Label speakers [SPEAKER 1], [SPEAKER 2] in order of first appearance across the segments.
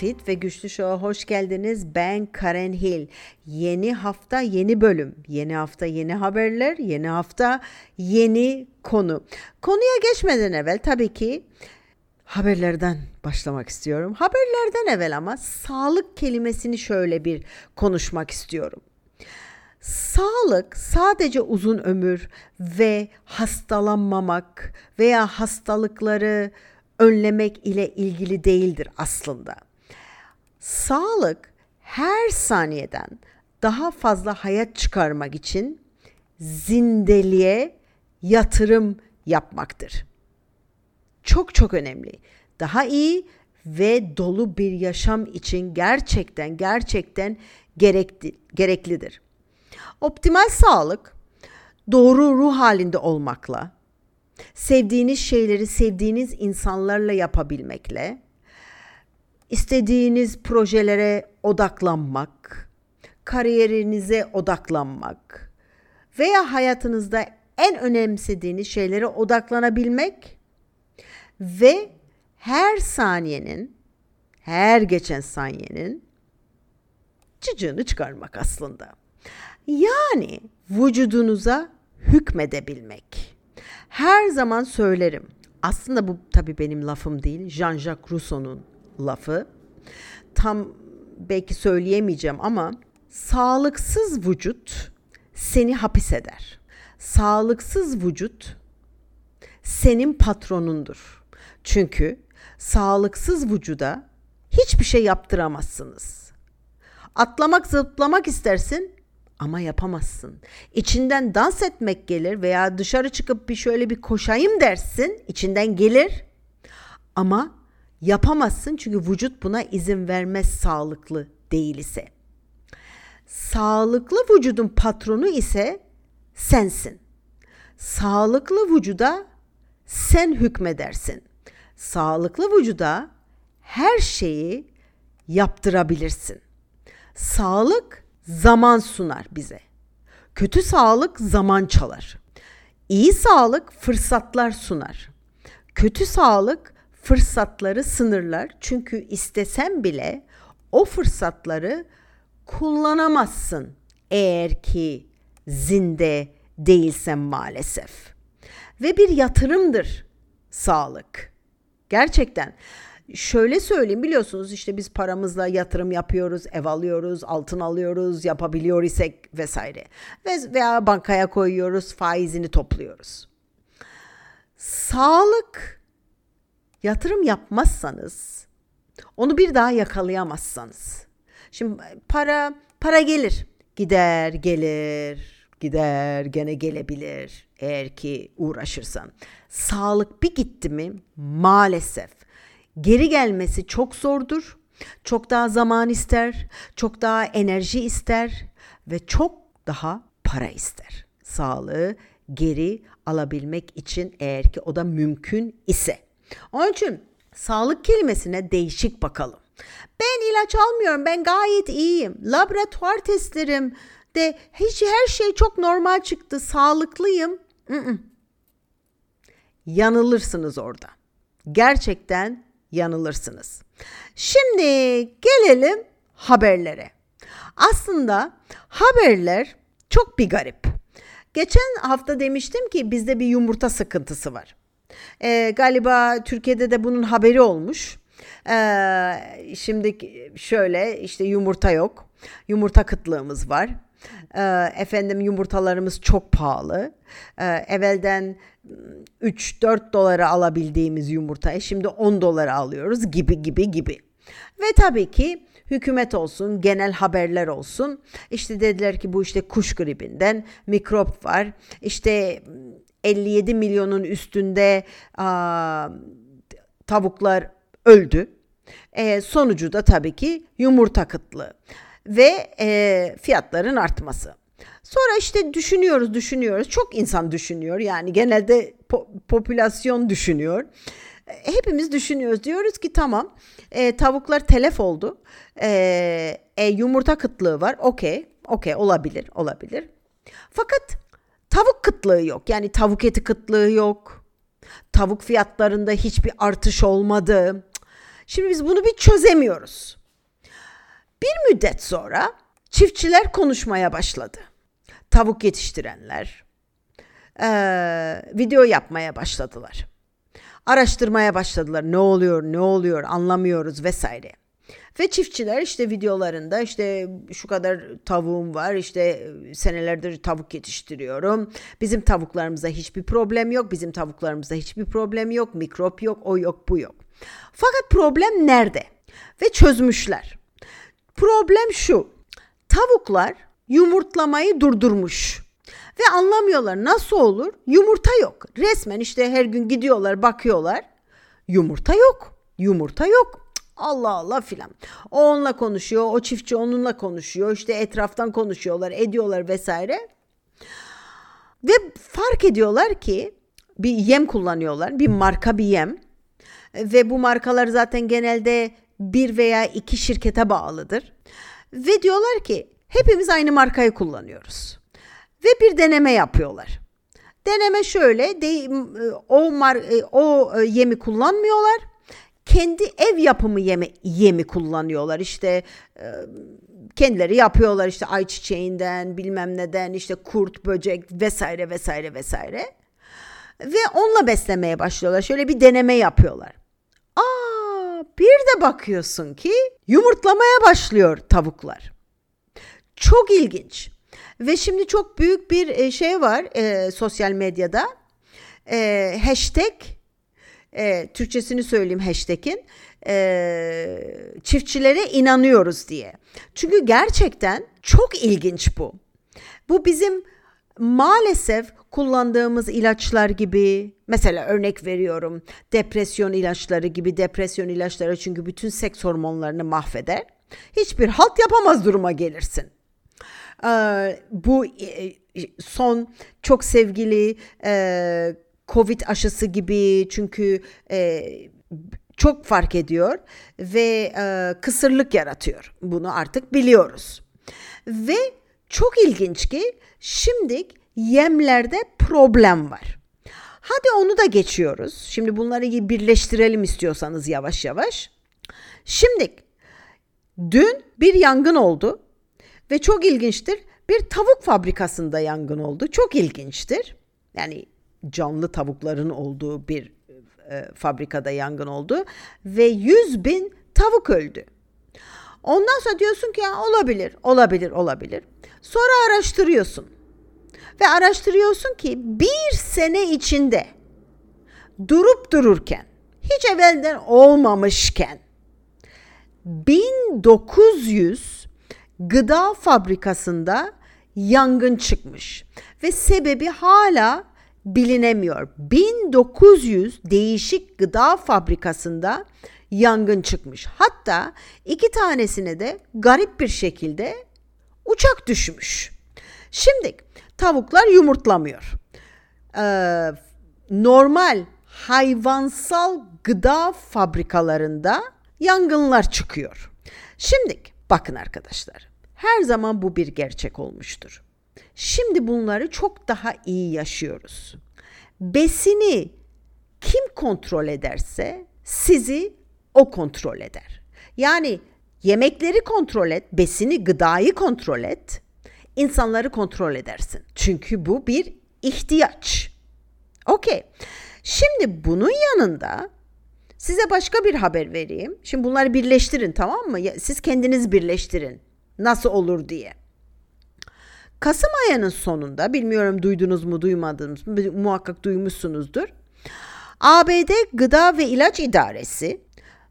[SPEAKER 1] Fit ve Güçlü Show'a hoş geldiniz. Ben Karen Hill. Yeni hafta yeni bölüm. Yeni hafta yeni haberler. Yeni hafta yeni konu. Konuya geçmeden evvel tabii ki haberlerden başlamak istiyorum. Haberlerden evvel ama sağlık kelimesini şöyle bir konuşmak istiyorum. Sağlık sadece uzun ömür ve hastalanmamak veya hastalıkları önlemek ile ilgili değildir aslında. Sağlık her saniyeden daha fazla hayat çıkarmak için zindeliğe yatırım yapmaktır. Çok çok önemli. Daha iyi ve dolu bir yaşam için gerçekten gerçekten gerekli, gereklidir. Optimal sağlık doğru ruh halinde olmakla, sevdiğiniz şeyleri sevdiğiniz insanlarla yapabilmekle, istediğiniz projelere odaklanmak, kariyerinize odaklanmak veya hayatınızda en önemsediğiniz şeylere odaklanabilmek ve her saniyenin, her geçen saniyenin cıcığını çıkarmak aslında. Yani vücudunuza hükmedebilmek. Her zaman söylerim. Aslında bu tabii benim lafım değil. Jean-Jacques Rousseau'nun lafı. Tam belki söyleyemeyeceğim ama sağlıksız vücut seni hapis eder. Sağlıksız vücut senin patronundur. Çünkü sağlıksız vücuda hiçbir şey yaptıramazsınız. Atlamak, zıplamak istersin ama yapamazsın. İçinden dans etmek gelir veya dışarı çıkıp bir şöyle bir koşayım dersin, içinden gelir. Ama yapamazsın çünkü vücut buna izin vermez sağlıklı değil ise. Sağlıklı vücudun patronu ise sensin. Sağlıklı vücuda sen hükmedersin. Sağlıklı vücuda her şeyi yaptırabilirsin. Sağlık zaman sunar bize. Kötü sağlık zaman çalar. İyi sağlık fırsatlar sunar. Kötü sağlık fırsatları sınırlar. Çünkü istesen bile o fırsatları kullanamazsın eğer ki zinde değilsen maalesef. Ve bir yatırımdır sağlık. Gerçekten şöyle söyleyeyim biliyorsunuz işte biz paramızla yatırım yapıyoruz, ev alıyoruz, altın alıyoruz, yapabiliyor isek vesaire. Ve veya bankaya koyuyoruz, faizini topluyoruz. Sağlık yatırım yapmazsanız onu bir daha yakalayamazsanız. Şimdi para para gelir, gider, gelir, gider, gene gelebilir eğer ki uğraşırsan. Sağlık bir gitti mi maalesef geri gelmesi çok zordur. Çok daha zaman ister, çok daha enerji ister ve çok daha para ister. Sağlığı geri alabilmek için eğer ki o da mümkün ise. Onun için sağlık kelimesine değişik bakalım. Ben ilaç almıyorum, ben gayet iyiyim. Laboratuvar testlerim de hiç her şey çok normal çıktı, sağlıklıyım. Mm-mm. Yanılırsınız orada. Gerçekten yanılırsınız. Şimdi gelelim haberlere. Aslında haberler çok bir garip. Geçen hafta demiştim ki bizde bir yumurta sıkıntısı var. Ee, galiba Türkiye'de de bunun haberi olmuş. Ee, şimdi şöyle işte yumurta yok. Yumurta kıtlığımız var. Ee, efendim yumurtalarımız çok pahalı. Ee, evvelden 3-4 dolara alabildiğimiz yumurtayı şimdi 10 dolara alıyoruz gibi gibi gibi. Ve tabii ki hükümet olsun, genel haberler olsun. İşte dediler ki bu işte kuş gribinden mikrop var. İşte 57 milyonun üstünde a, tavuklar öldü. E, sonucu da tabii ki yumurta kıtlığı ve e, fiyatların artması. Sonra işte düşünüyoruz, düşünüyoruz. Çok insan düşünüyor. Yani genelde po- popülasyon düşünüyor. Hepimiz düşünüyoruz. Diyoruz ki tamam e, tavuklar telef oldu. E, e, yumurta kıtlığı var. Okey, okey olabilir, olabilir. Fakat tavuk kıtlığı yok. Yani tavuk eti kıtlığı yok. Tavuk fiyatlarında hiçbir artış olmadı. Şimdi biz bunu bir çözemiyoruz. Bir müddet sonra çiftçiler konuşmaya başladı. Tavuk yetiştirenler ee, video yapmaya başladılar. Araştırmaya başladılar. Ne oluyor, ne oluyor anlamıyoruz vesaire. Ve çiftçiler işte videolarında işte şu kadar tavuğum var işte senelerdir tavuk yetiştiriyorum. Bizim tavuklarımızda hiçbir problem yok. Bizim tavuklarımızda hiçbir problem yok. Mikrop yok, o yok, bu yok. Fakat problem nerede? Ve çözmüşler. Problem şu. Tavuklar yumurtlamayı durdurmuş. Ve anlamıyorlar nasıl olur? Yumurta yok. Resmen işte her gün gidiyorlar bakıyorlar. Yumurta yok. Yumurta yok. Allah Allah filan. O onunla konuşuyor, o çiftçi onunla konuşuyor. İşte etraftan konuşuyorlar, ediyorlar vesaire. Ve fark ediyorlar ki bir yem kullanıyorlar. Bir marka bir yem. Ve bu markalar zaten genelde bir veya iki şirkete bağlıdır. Ve diyorlar ki hepimiz aynı markayı kullanıyoruz. Ve bir deneme yapıyorlar. Deneme şöyle, de, o mar, o yemi kullanmıyorlar kendi ev yapımı yeme, yemi kullanıyorlar. İşte e, kendileri yapıyorlar işte ayçiçeğinden bilmem neden işte kurt, böcek vesaire vesaire vesaire. Ve onunla beslemeye başlıyorlar. Şöyle bir deneme yapıyorlar. Aa, bir de bakıyorsun ki yumurtlamaya başlıyor tavuklar. Çok ilginç. Ve şimdi çok büyük bir e, şey var e, sosyal medyada. E, hashtag e, Türkçesini söyleyeyim hashtag'in e, çiftçilere inanıyoruz diye. Çünkü gerçekten çok ilginç bu. Bu bizim maalesef kullandığımız ilaçlar gibi mesela örnek veriyorum depresyon ilaçları gibi depresyon ilaçları çünkü bütün seks hormonlarını mahveder. Hiçbir halt yapamaz duruma gelirsin. Ee, bu e, son çok sevgili e, Covid aşısı gibi çünkü e, çok fark ediyor ve e, kısırlık yaratıyor. Bunu artık biliyoruz. Ve çok ilginç ki şimdi yemlerde problem var. Hadi onu da geçiyoruz. Şimdi bunları birleştirelim istiyorsanız yavaş yavaş. Şimdi dün bir yangın oldu ve çok ilginçtir. Bir tavuk fabrikasında yangın oldu. Çok ilginçtir. Yani canlı tavukların olduğu bir e, fabrikada yangın oldu ve 100 bin tavuk öldü. Ondan sonra diyorsun ki ya olabilir, olabilir, olabilir. Sonra araştırıyorsun. Ve araştırıyorsun ki bir sene içinde durup dururken, hiç evvelden olmamışken 1900 gıda fabrikasında yangın çıkmış ve sebebi hala bilinemiyor. 1900 değişik gıda fabrikasında yangın çıkmış. Hatta iki tanesine de garip bir şekilde uçak düşmüş. Şimdi tavuklar yumurtlamıyor. Ee, normal hayvansal gıda fabrikalarında yangınlar çıkıyor. Şimdi bakın arkadaşlar her zaman bu bir gerçek olmuştur. Şimdi bunları çok daha iyi yaşıyoruz. Besini kim kontrol ederse sizi o kontrol eder. Yani yemekleri kontrol et, besini, gıdayı kontrol et, insanları kontrol edersin. Çünkü bu bir ihtiyaç. Okey. Şimdi bunun yanında size başka bir haber vereyim. Şimdi bunları birleştirin tamam mı? Siz kendiniz birleştirin. Nasıl olur diye. Kasım ayının sonunda bilmiyorum duydunuz mu duymadınız mı muhakkak duymuşsunuzdur. ABD Gıda ve İlaç İdaresi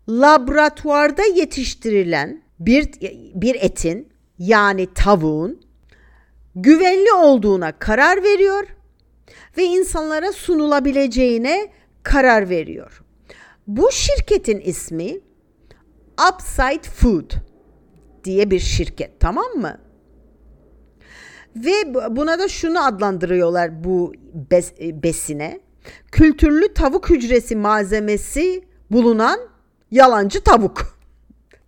[SPEAKER 1] laboratuvarda yetiştirilen bir, bir etin yani tavuğun güvenli olduğuna karar veriyor ve insanlara sunulabileceğine karar veriyor. Bu şirketin ismi Upside Food diye bir şirket tamam mı? Ve buna da şunu adlandırıyorlar bu bes, e, besine. Kültürlü tavuk hücresi malzemesi bulunan yalancı tavuk.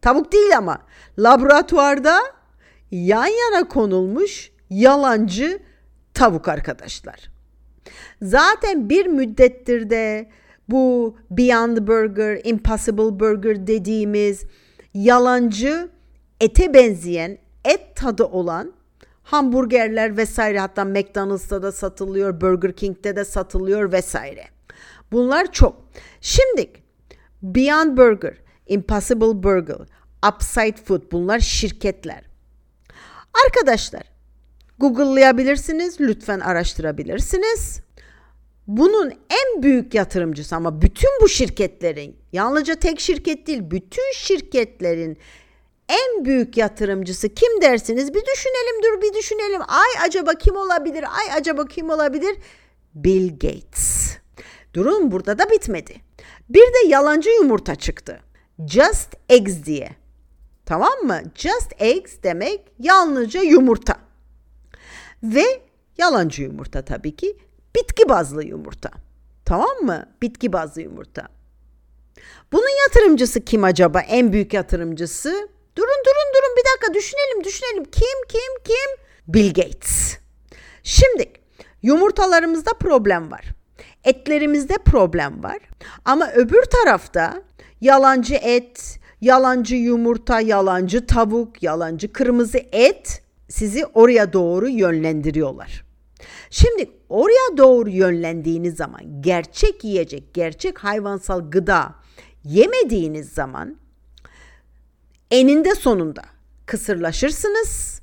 [SPEAKER 1] Tavuk değil ama laboratuvarda yan yana konulmuş yalancı tavuk arkadaşlar. Zaten bir müddettir de bu Beyond Burger, Impossible Burger dediğimiz yalancı ete benzeyen, et tadı olan hamburgerler vesaire hatta McDonald's'ta da satılıyor, Burger King'de de satılıyor vesaire. Bunlar çok. Şimdi Beyond Burger, Impossible Burger, Upside Food bunlar şirketler. Arkadaşlar Google'layabilirsiniz, lütfen araştırabilirsiniz. Bunun en büyük yatırımcısı ama bütün bu şirketlerin, yalnızca tek şirket değil, bütün şirketlerin en büyük yatırımcısı kim dersiniz? Bir düşünelim dur bir düşünelim. Ay acaba kim olabilir? Ay acaba kim olabilir? Bill Gates. Durum burada da bitmedi. Bir de yalancı yumurta çıktı. Just Eggs diye. Tamam mı? Just Eggs demek yalnızca yumurta. Ve yalancı yumurta tabii ki bitki bazlı yumurta. Tamam mı? Bitki bazlı yumurta. Bunun yatırımcısı kim acaba? En büyük yatırımcısı? Durun durun durun bir dakika düşünelim düşünelim. Kim kim kim? Bill Gates. Şimdi yumurtalarımızda problem var. Etlerimizde problem var. Ama öbür tarafta yalancı et, yalancı yumurta, yalancı tavuk, yalancı kırmızı et sizi oraya doğru yönlendiriyorlar. Şimdi oraya doğru yönlendiğiniz zaman gerçek yiyecek, gerçek hayvansal gıda yemediğiniz zaman eninde sonunda kısırlaşırsınız,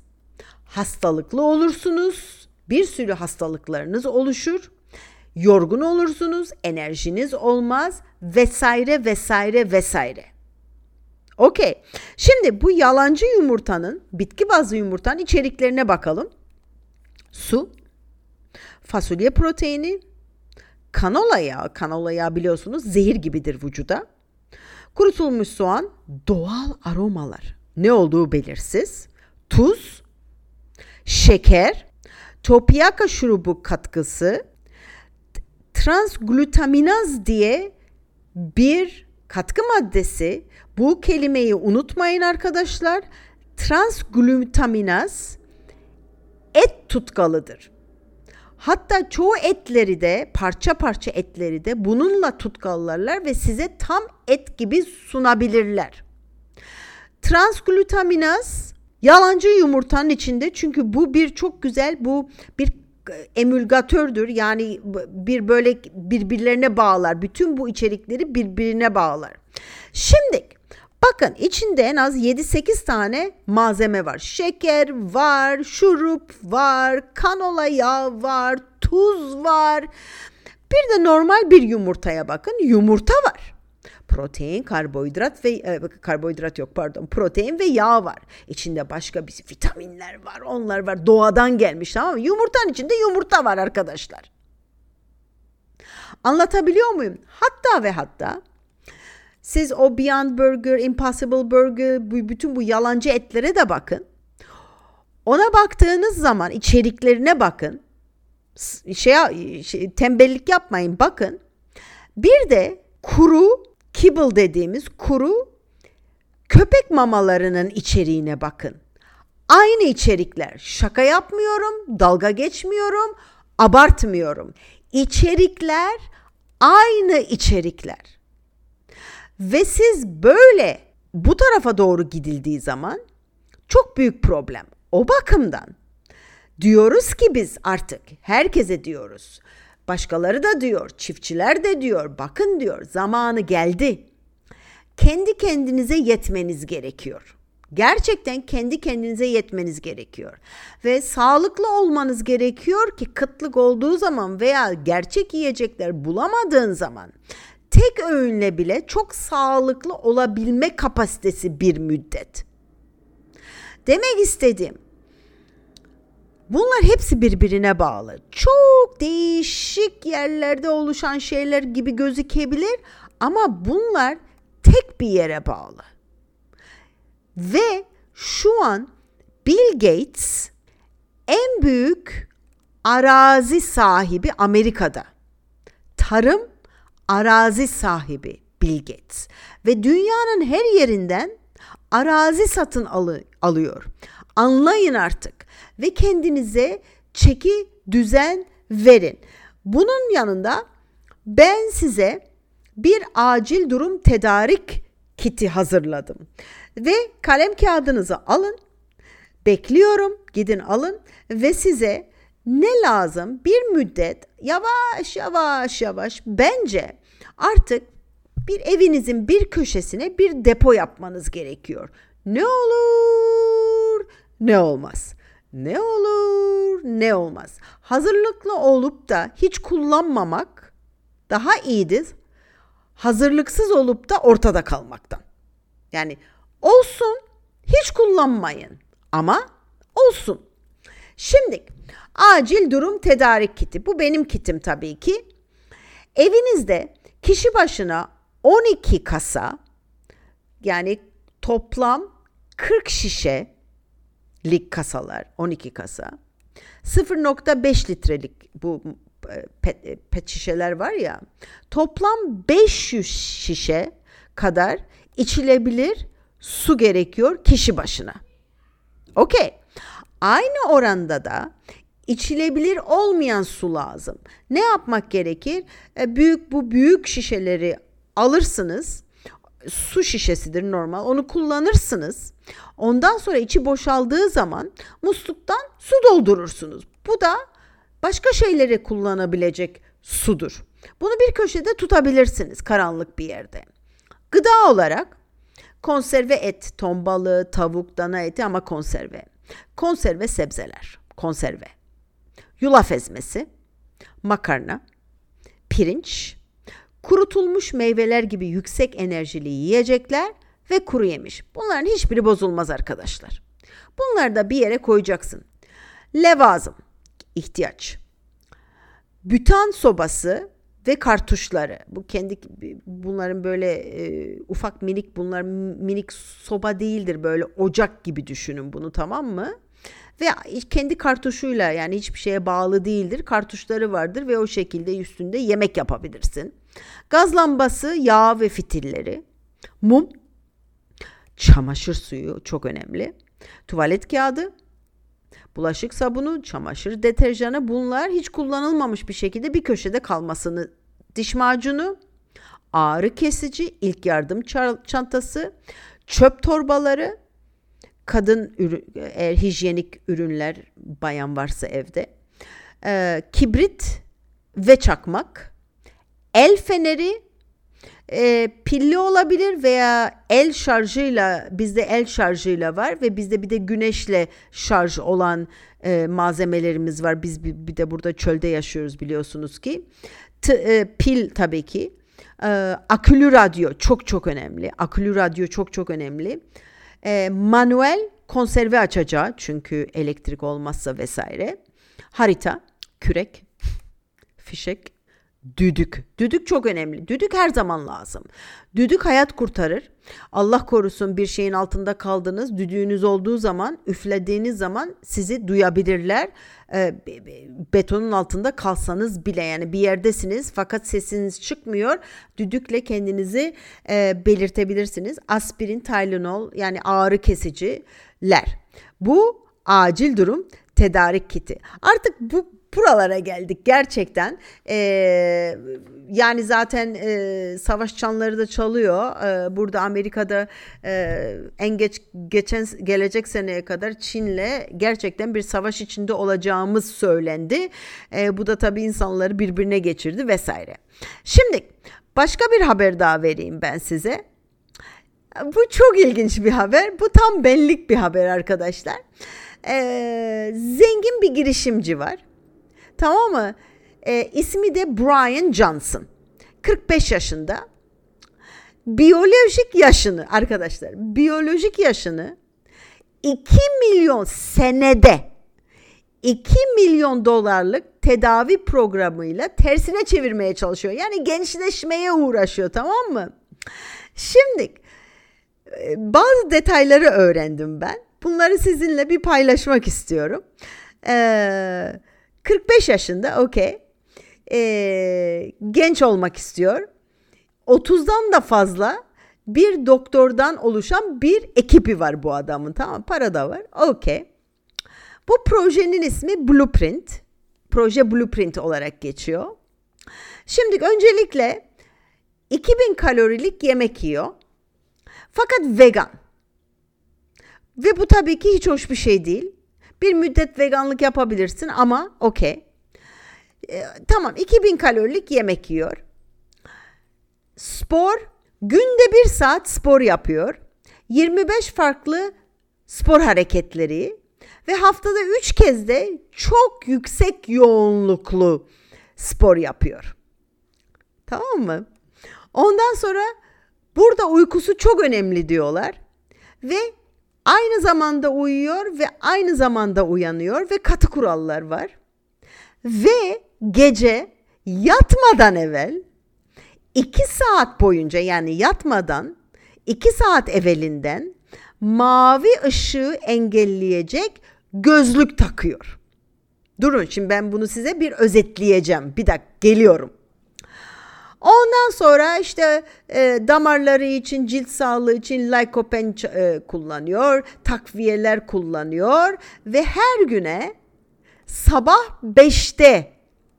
[SPEAKER 1] hastalıklı olursunuz, bir sürü hastalıklarınız oluşur, yorgun olursunuz, enerjiniz olmaz vesaire vesaire vesaire. Okey. Şimdi bu yalancı yumurtanın, bitki bazlı yumurtanın içeriklerine bakalım. Su, fasulye proteini, kanola yağı, kanola yağı biliyorsunuz zehir gibidir vücuda. Kurutulmuş soğan, doğal aromalar. Ne olduğu belirsiz. Tuz, şeker, topiyaka şurubu katkısı, transglutaminaz diye bir katkı maddesi. Bu kelimeyi unutmayın arkadaşlar. Transglutaminaz et tutkalıdır. Hatta çoğu etleri de parça parça etleri de bununla tutkallarlar ve size tam et gibi sunabilirler. Transglutaminaz yalancı yumurtanın içinde çünkü bu bir çok güzel bu bir emülgatördür. Yani bir böyle birbirlerine bağlar. Bütün bu içerikleri birbirine bağlar. Şimdi bakın içinde en az 7-8 tane malzeme var. Şeker var, şurup var, kanola yağı var, tuz var. Bir de normal bir yumurtaya bakın. Yumurta var protein, karbonhidrat ve e, karbonhidrat yok pardon, protein ve yağ var. İçinde başka bir vitaminler var, onlar var. Doğadan gelmiş tamam mı? Yumurtanın içinde yumurta var arkadaşlar. Anlatabiliyor muyum? Hatta ve hatta siz o Beyond Burger, Impossible Burger, bu, bütün bu yalancı etlere de bakın. Ona baktığınız zaman içeriklerine bakın. Şey, şey tembellik yapmayın bakın. Bir de kuru kibble dediğimiz kuru köpek mamalarının içeriğine bakın. Aynı içerikler. Şaka yapmıyorum, dalga geçmiyorum, abartmıyorum. İçerikler aynı içerikler. Ve siz böyle bu tarafa doğru gidildiği zaman çok büyük problem. O bakımdan diyoruz ki biz artık herkese diyoruz. Başkaları da diyor, çiftçiler de diyor, bakın diyor, zamanı geldi. Kendi kendinize yetmeniz gerekiyor. Gerçekten kendi kendinize yetmeniz gerekiyor. Ve sağlıklı olmanız gerekiyor ki kıtlık olduğu zaman veya gerçek yiyecekler bulamadığın zaman tek öğünle bile çok sağlıklı olabilme kapasitesi bir müddet. Demek istediğim Bunlar hepsi birbirine bağlı. Çok değişik yerlerde oluşan şeyler gibi gözükebilir ama bunlar tek bir yere bağlı. Ve şu an Bill Gates En büyük arazi sahibi Amerika'da. Tarım arazi sahibi Bill Gates ve dünyanın her yerinden arazi satın alı, alıyor. Anlayın artık ve kendinize çeki düzen verin. Bunun yanında ben size bir acil durum tedarik kiti hazırladım. Ve kalem kağıdınızı alın. Bekliyorum. Gidin alın ve size ne lazım? Bir müddet yavaş yavaş yavaş bence artık bir evinizin bir köşesine bir depo yapmanız gerekiyor. Ne olur, ne olmaz. Ne olur, ne olmaz. Hazırlıklı olup da hiç kullanmamak daha iyidir. Hazırlıksız olup da ortada kalmaktan. Yani olsun, hiç kullanmayın ama olsun. Şimdi acil durum tedarik kiti. Bu benim kitim tabii ki. Evinizde kişi başına 12 kasa yani toplam 40 şişe lik kasalar 12 kasa 0.5 litrelik bu e, pet, e, pet şişeler var ya toplam 500 şişe kadar içilebilir su gerekiyor kişi başına. Okey. Aynı oranda da içilebilir olmayan su lazım. Ne yapmak gerekir? E, büyük bu büyük şişeleri alırsınız. Su şişesidir normal. Onu kullanırsınız. Ondan sonra içi boşaldığı zaman musluktan su doldurursunuz. Bu da başka şeyleri kullanabilecek sudur. Bunu bir köşede tutabilirsiniz karanlık bir yerde. Gıda olarak konserve et, ton balığı, tavuk, dana eti ama konserve. Konserve sebzeler, konserve. Yulaf ezmesi, makarna, pirinç, kurutulmuş meyveler gibi yüksek enerjili yiyecekler ve kuru yemiş. Bunların hiçbiri bozulmaz arkadaşlar. Bunları da bir yere koyacaksın. Levazım, ihtiyaç. Bütan sobası ve kartuşları. Bu kendi bunların böyle e, ufak minik bunlar minik soba değildir böyle ocak gibi düşünün bunu tamam mı? Ve kendi kartuşuyla yani hiçbir şeye bağlı değildir. Kartuşları vardır ve o şekilde üstünde yemek yapabilirsin. Gaz lambası, yağ ve fitilleri, mum, çamaşır suyu çok önemli. Tuvalet kağıdı, bulaşık sabunu, çamaşır deterjanı bunlar hiç kullanılmamış bir şekilde bir köşede kalmasını, diş macunu, ağrı kesici, ilk yardım çantası, çöp torbaları, kadın ürün, eğer hijyenik ürünler bayan varsa evde, e, kibrit ve çakmak, el feneri e, pilli olabilir veya el şarjıyla bizde el şarjıyla var ve bizde bir de güneşle şarj olan e, malzemelerimiz var. Biz bir, bir de burada çölde yaşıyoruz biliyorsunuz ki. T, e, pil tabii ki. E, akülü radyo çok çok önemli. Akülü radyo çok çok önemli. E, manuel konserve açacağı çünkü elektrik olmazsa vesaire. Harita, kürek, fişek, Düdük. Düdük çok önemli. Düdük her zaman lazım. Düdük hayat kurtarır. Allah korusun bir şeyin altında kaldınız. Düdüğünüz olduğu zaman, üflediğiniz zaman sizi duyabilirler. E, betonun altında kalsanız bile yani bir yerdesiniz fakat sesiniz çıkmıyor. Düdükle kendinizi e, belirtebilirsiniz. Aspirin, Tylenol yani ağrı kesiciler. Bu acil durum tedarik kiti. Artık bu buralara geldik gerçekten. Ee, yani zaten e, savaş çanları da çalıyor. Ee, burada Amerika'da e, en geç geçen gelecek seneye kadar Çin'le gerçekten bir savaş içinde olacağımız söylendi. Ee, bu da tabii insanları birbirine geçirdi vesaire. Şimdi başka bir haber daha vereyim ben size. Bu çok ilginç bir haber. Bu tam benlik bir haber arkadaşlar. Ee, zengin bir girişimci var Tamam mı? E, ismi de Brian Johnson. 45 yaşında. Biyolojik yaşını arkadaşlar, biyolojik yaşını 2 milyon senede 2 milyon dolarlık tedavi programıyla tersine çevirmeye çalışıyor. Yani gençleşmeye uğraşıyor tamam mı? Şimdi e, bazı detayları öğrendim ben. Bunları sizinle bir paylaşmak istiyorum. Ee, 45 yaşında okey. Ee, genç olmak istiyor. 30'dan da fazla bir doktordan oluşan bir ekibi var bu adamın. Tamam para da var. Okey. Bu projenin ismi Blueprint. Proje Blueprint olarak geçiyor. Şimdi öncelikle 2000 kalorilik yemek yiyor. Fakat vegan. Ve bu tabii ki hiç hoş bir şey değil. Bir müddet veganlık yapabilirsin ama okey. Ee, tamam 2000 kalorilik yemek yiyor. Spor günde bir saat spor yapıyor. 25 farklı spor hareketleri ve haftada 3 kez de çok yüksek yoğunluklu spor yapıyor. Tamam mı? Ondan sonra burada uykusu çok önemli diyorlar ve aynı zamanda uyuyor ve aynı zamanda uyanıyor ve katı kurallar var. Ve gece yatmadan evvel 2 saat boyunca yani yatmadan 2 saat evvelinden mavi ışığı engelleyecek gözlük takıyor. Durun şimdi ben bunu size bir özetleyeceğim. Bir dakika geliyorum. Ondan sonra işte e, damarları için, cilt sağlığı için lykopen e, kullanıyor, takviyeler kullanıyor ve her güne sabah 5'te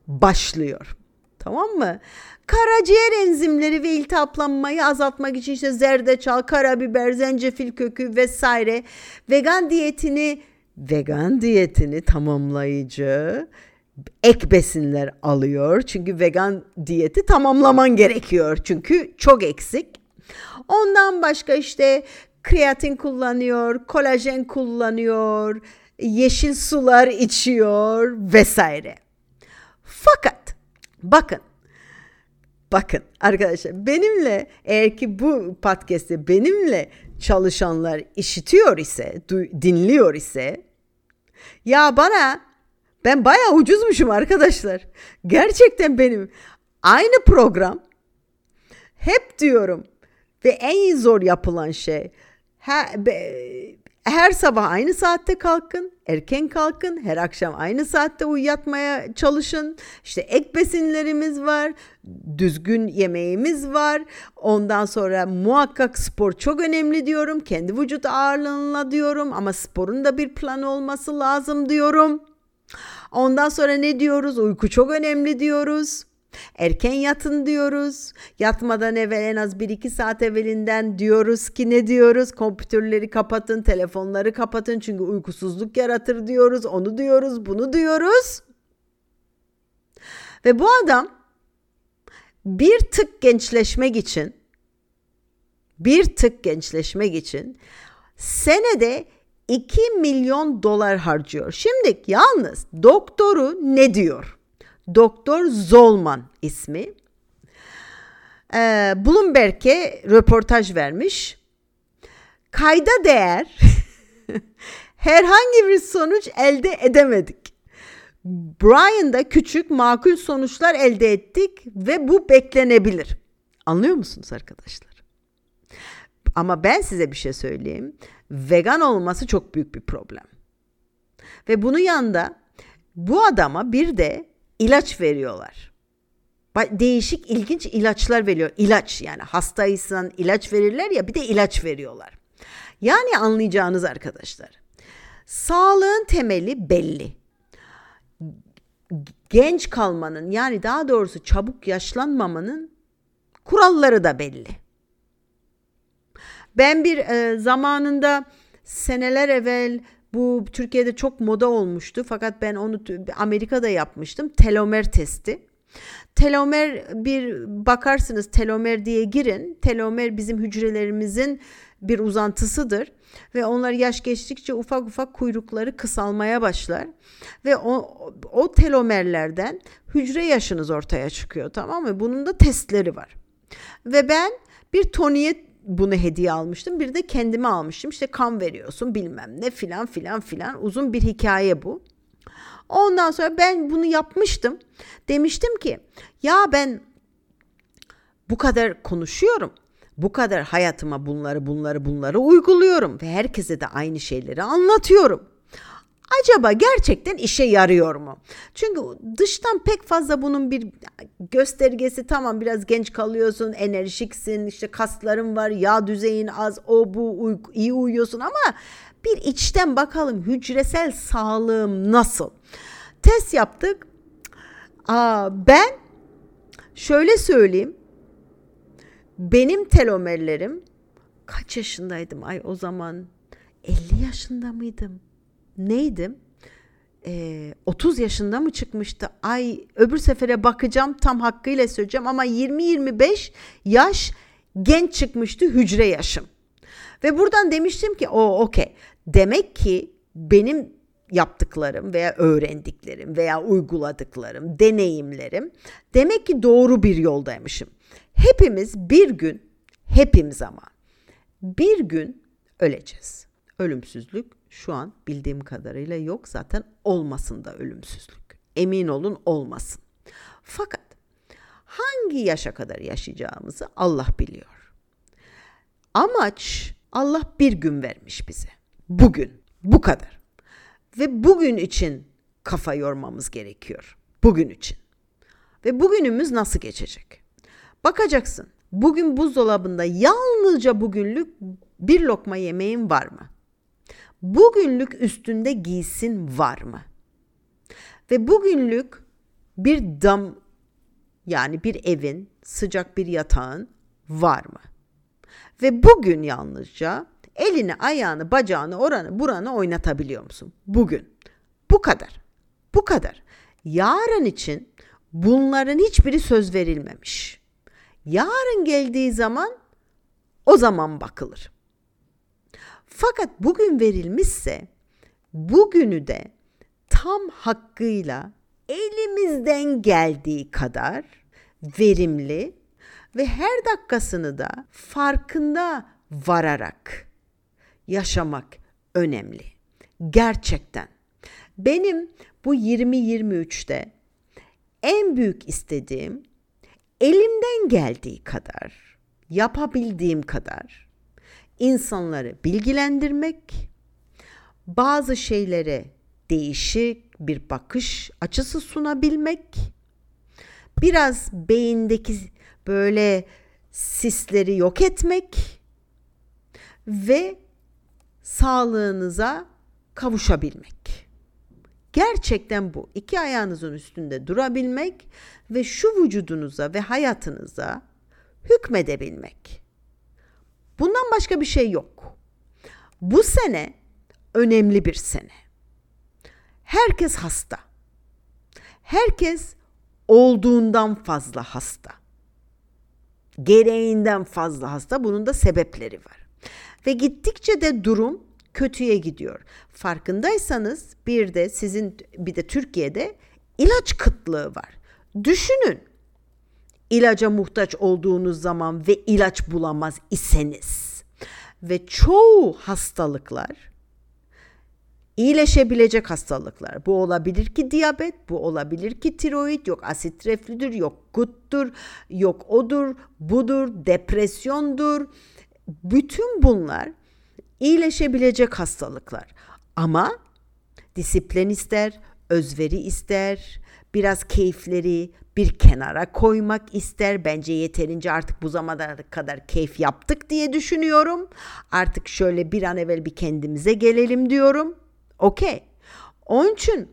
[SPEAKER 1] başlıyor. Tamam mı? Karaciğer enzimleri ve iltihaplanmayı azaltmak için işte zerdeçal, karabiber, zencefil kökü vesaire vegan diyetini vegan diyetini tamamlayıcı ek besinler alıyor. Çünkü vegan diyeti tamamlaman gerekiyor. Çünkü çok eksik. Ondan başka işte kreatin kullanıyor, kolajen kullanıyor, yeşil sular içiyor vesaire. Fakat bakın Bakın arkadaşlar benimle eğer ki bu podcast'i benimle çalışanlar işitiyor ise, dinliyor ise ya bana ben bayağı ucuzmuşum arkadaşlar. Gerçekten benim aynı program hep diyorum ve en zor yapılan şey her, be, her sabah aynı saatte kalkın, erken kalkın, her akşam aynı saatte uyuyatmaya çalışın. İşte ek besinlerimiz var, düzgün yemeğimiz var. Ondan sonra muhakkak spor çok önemli diyorum. Kendi vücut ağırlığına diyorum ama sporun da bir planı olması lazım diyorum. Ondan sonra ne diyoruz? Uyku çok önemli diyoruz. Erken yatın diyoruz. Yatmadan evvel en az 1-2 saat evvelinden diyoruz ki ne diyoruz? Kompütürleri kapatın, telefonları kapatın çünkü uykusuzluk yaratır diyoruz. Onu diyoruz, bunu diyoruz. Ve bu adam bir tık gençleşmek için bir tık gençleşmek için senede 2 milyon dolar harcıyor. Şimdi yalnız doktoru ne diyor? Doktor Zolman ismi. Ee, Bloomberg'e röportaj vermiş. Kayda değer herhangi bir sonuç elde edemedik. Brian'da küçük makul sonuçlar elde ettik ve bu beklenebilir. Anlıyor musunuz arkadaşlar? Ama ben size bir şey söyleyeyim. Vegan olması çok büyük bir problem. Ve bunun yanında bu adama bir de ilaç veriyorlar. Değişik ilginç ilaçlar veriyor. İlaç yani hastaysan ilaç verirler ya bir de ilaç veriyorlar. Yani anlayacağınız arkadaşlar. Sağlığın temeli belli. Genç kalmanın yani daha doğrusu çabuk yaşlanmamanın kuralları da belli. Ben bir e, zamanında seneler evvel bu Türkiye'de çok moda olmuştu fakat ben onu Amerika'da yapmıştım. Telomer testi. Telomer bir bakarsınız telomer diye girin. Telomer bizim hücrelerimizin bir uzantısıdır ve onlar yaş geçtikçe ufak ufak kuyrukları kısalmaya başlar ve o, o telomerlerden hücre yaşınız ortaya çıkıyor tamam mı? Bunun da testleri var. Ve ben bir toniye bunu hediye almıştım. Bir de kendime almıştım. İşte kan veriyorsun bilmem ne filan filan filan. Uzun bir hikaye bu. Ondan sonra ben bunu yapmıştım. Demiştim ki ya ben bu kadar konuşuyorum. Bu kadar hayatıma bunları bunları bunları uyguluyorum ve herkese de aynı şeyleri anlatıyorum. Acaba gerçekten işe yarıyor mu? Çünkü dıştan pek fazla bunun bir göstergesi tamam biraz genç kalıyorsun, enerjiksin, işte kasların var, yağ düzeyin az, o bu uy- iyi uyuyorsun ama bir içten bakalım hücresel sağlığım nasıl? Test yaptık. Aa, ben şöyle söyleyeyim. Benim telomerlerim kaç yaşındaydım? Ay o zaman 50 yaşında mıydım? Neydim? Ee, 30 yaşında mı çıkmıştı? Ay öbür sefere bakacağım tam hakkıyla söyleyeceğim ama 20-25 yaş genç çıkmıştı hücre yaşım. Ve buradan demiştim ki o okey. Demek ki benim yaptıklarım veya öğrendiklerim veya uyguladıklarım, deneyimlerim demek ki doğru bir yoldaymışım. Hepimiz bir gün, hepimiz ama bir gün öleceğiz. Ölümsüzlük şu an bildiğim kadarıyla yok zaten olmasın da ölümsüzlük. Emin olun olmasın. Fakat hangi yaşa kadar yaşayacağımızı Allah biliyor. Amaç Allah bir gün vermiş bize. Bugün. Bu kadar. Ve bugün için kafa yormamız gerekiyor. Bugün için. Ve bugünümüz nasıl geçecek? Bakacaksın. Bugün buzdolabında yalnızca bugünlük bir lokma yemeğin var mı? Bugünlük üstünde giysin var mı? Ve bugünlük bir dam yani bir evin, sıcak bir yatağın var mı? Ve bugün yalnızca elini, ayağını, bacağını, oranı, buranı oynatabiliyor musun? Bugün. Bu kadar. Bu kadar. Yarın için bunların hiçbiri söz verilmemiş. Yarın geldiği zaman o zaman bakılır. Fakat bugün verilmişse bugünü de tam hakkıyla elimizden geldiği kadar verimli ve her dakikasını da farkında vararak yaşamak önemli. Gerçekten. Benim bu 2023'te en büyük istediğim elimden geldiği kadar, yapabildiğim kadar insanları bilgilendirmek, bazı şeylere değişik bir bakış açısı sunabilmek, biraz beyindeki böyle sisleri yok etmek ve sağlığınıza kavuşabilmek. Gerçekten bu. İki ayağınızın üstünde durabilmek ve şu vücudunuza ve hayatınıza hükmedebilmek. Bundan başka bir şey yok. Bu sene önemli bir sene. Herkes hasta. Herkes olduğundan fazla hasta. Gereğinden fazla hasta. Bunun da sebepleri var. Ve gittikçe de durum kötüye gidiyor. Farkındaysanız bir de sizin bir de Türkiye'de ilaç kıtlığı var. Düşünün. İlaca muhtaç olduğunuz zaman ve ilaç bulamaz iseniz ve çoğu hastalıklar iyileşebilecek hastalıklar. Bu olabilir ki diyabet, bu olabilir ki tiroid, yok asit reflüdür, yok guttur, yok odur, budur, depresyondur. Bütün bunlar iyileşebilecek hastalıklar. Ama disiplin ister, özveri ister, biraz keyifleri bir kenara koymak ister. Bence yeterince artık bu zamana kadar keyif yaptık diye düşünüyorum. Artık şöyle bir an evvel bir kendimize gelelim diyorum. Okey. Onun için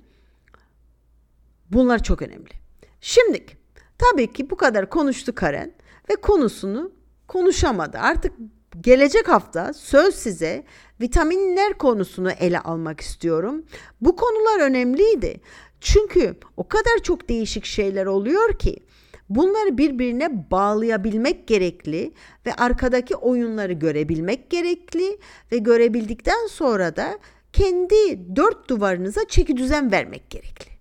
[SPEAKER 1] bunlar çok önemli. Şimdi tabii ki bu kadar konuştu Karen ve konusunu konuşamadı. Artık gelecek hafta söz size vitaminler konusunu ele almak istiyorum. Bu konular önemliydi. Çünkü o kadar çok değişik şeyler oluyor ki bunları birbirine bağlayabilmek gerekli ve arkadaki oyunları görebilmek gerekli ve görebildikten sonra da kendi dört duvarınıza çeki düzen vermek gerekli.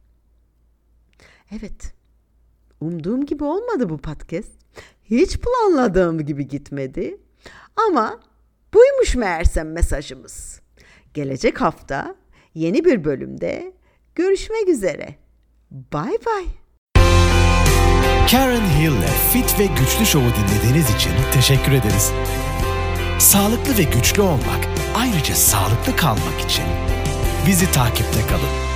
[SPEAKER 1] Evet. Umduğum gibi olmadı bu podcast. Hiç planladığım gibi gitmedi. Ama buymuş meğersem mesajımız. Gelecek hafta yeni bir bölümde görüşmek üzere. Bay bay.
[SPEAKER 2] Karen Hill'le Fit ve Güçlü Show'u dinlediğiniz için teşekkür ederiz. Sağlıklı ve güçlü olmak, ayrıca sağlıklı kalmak için Bizi takipte kalın.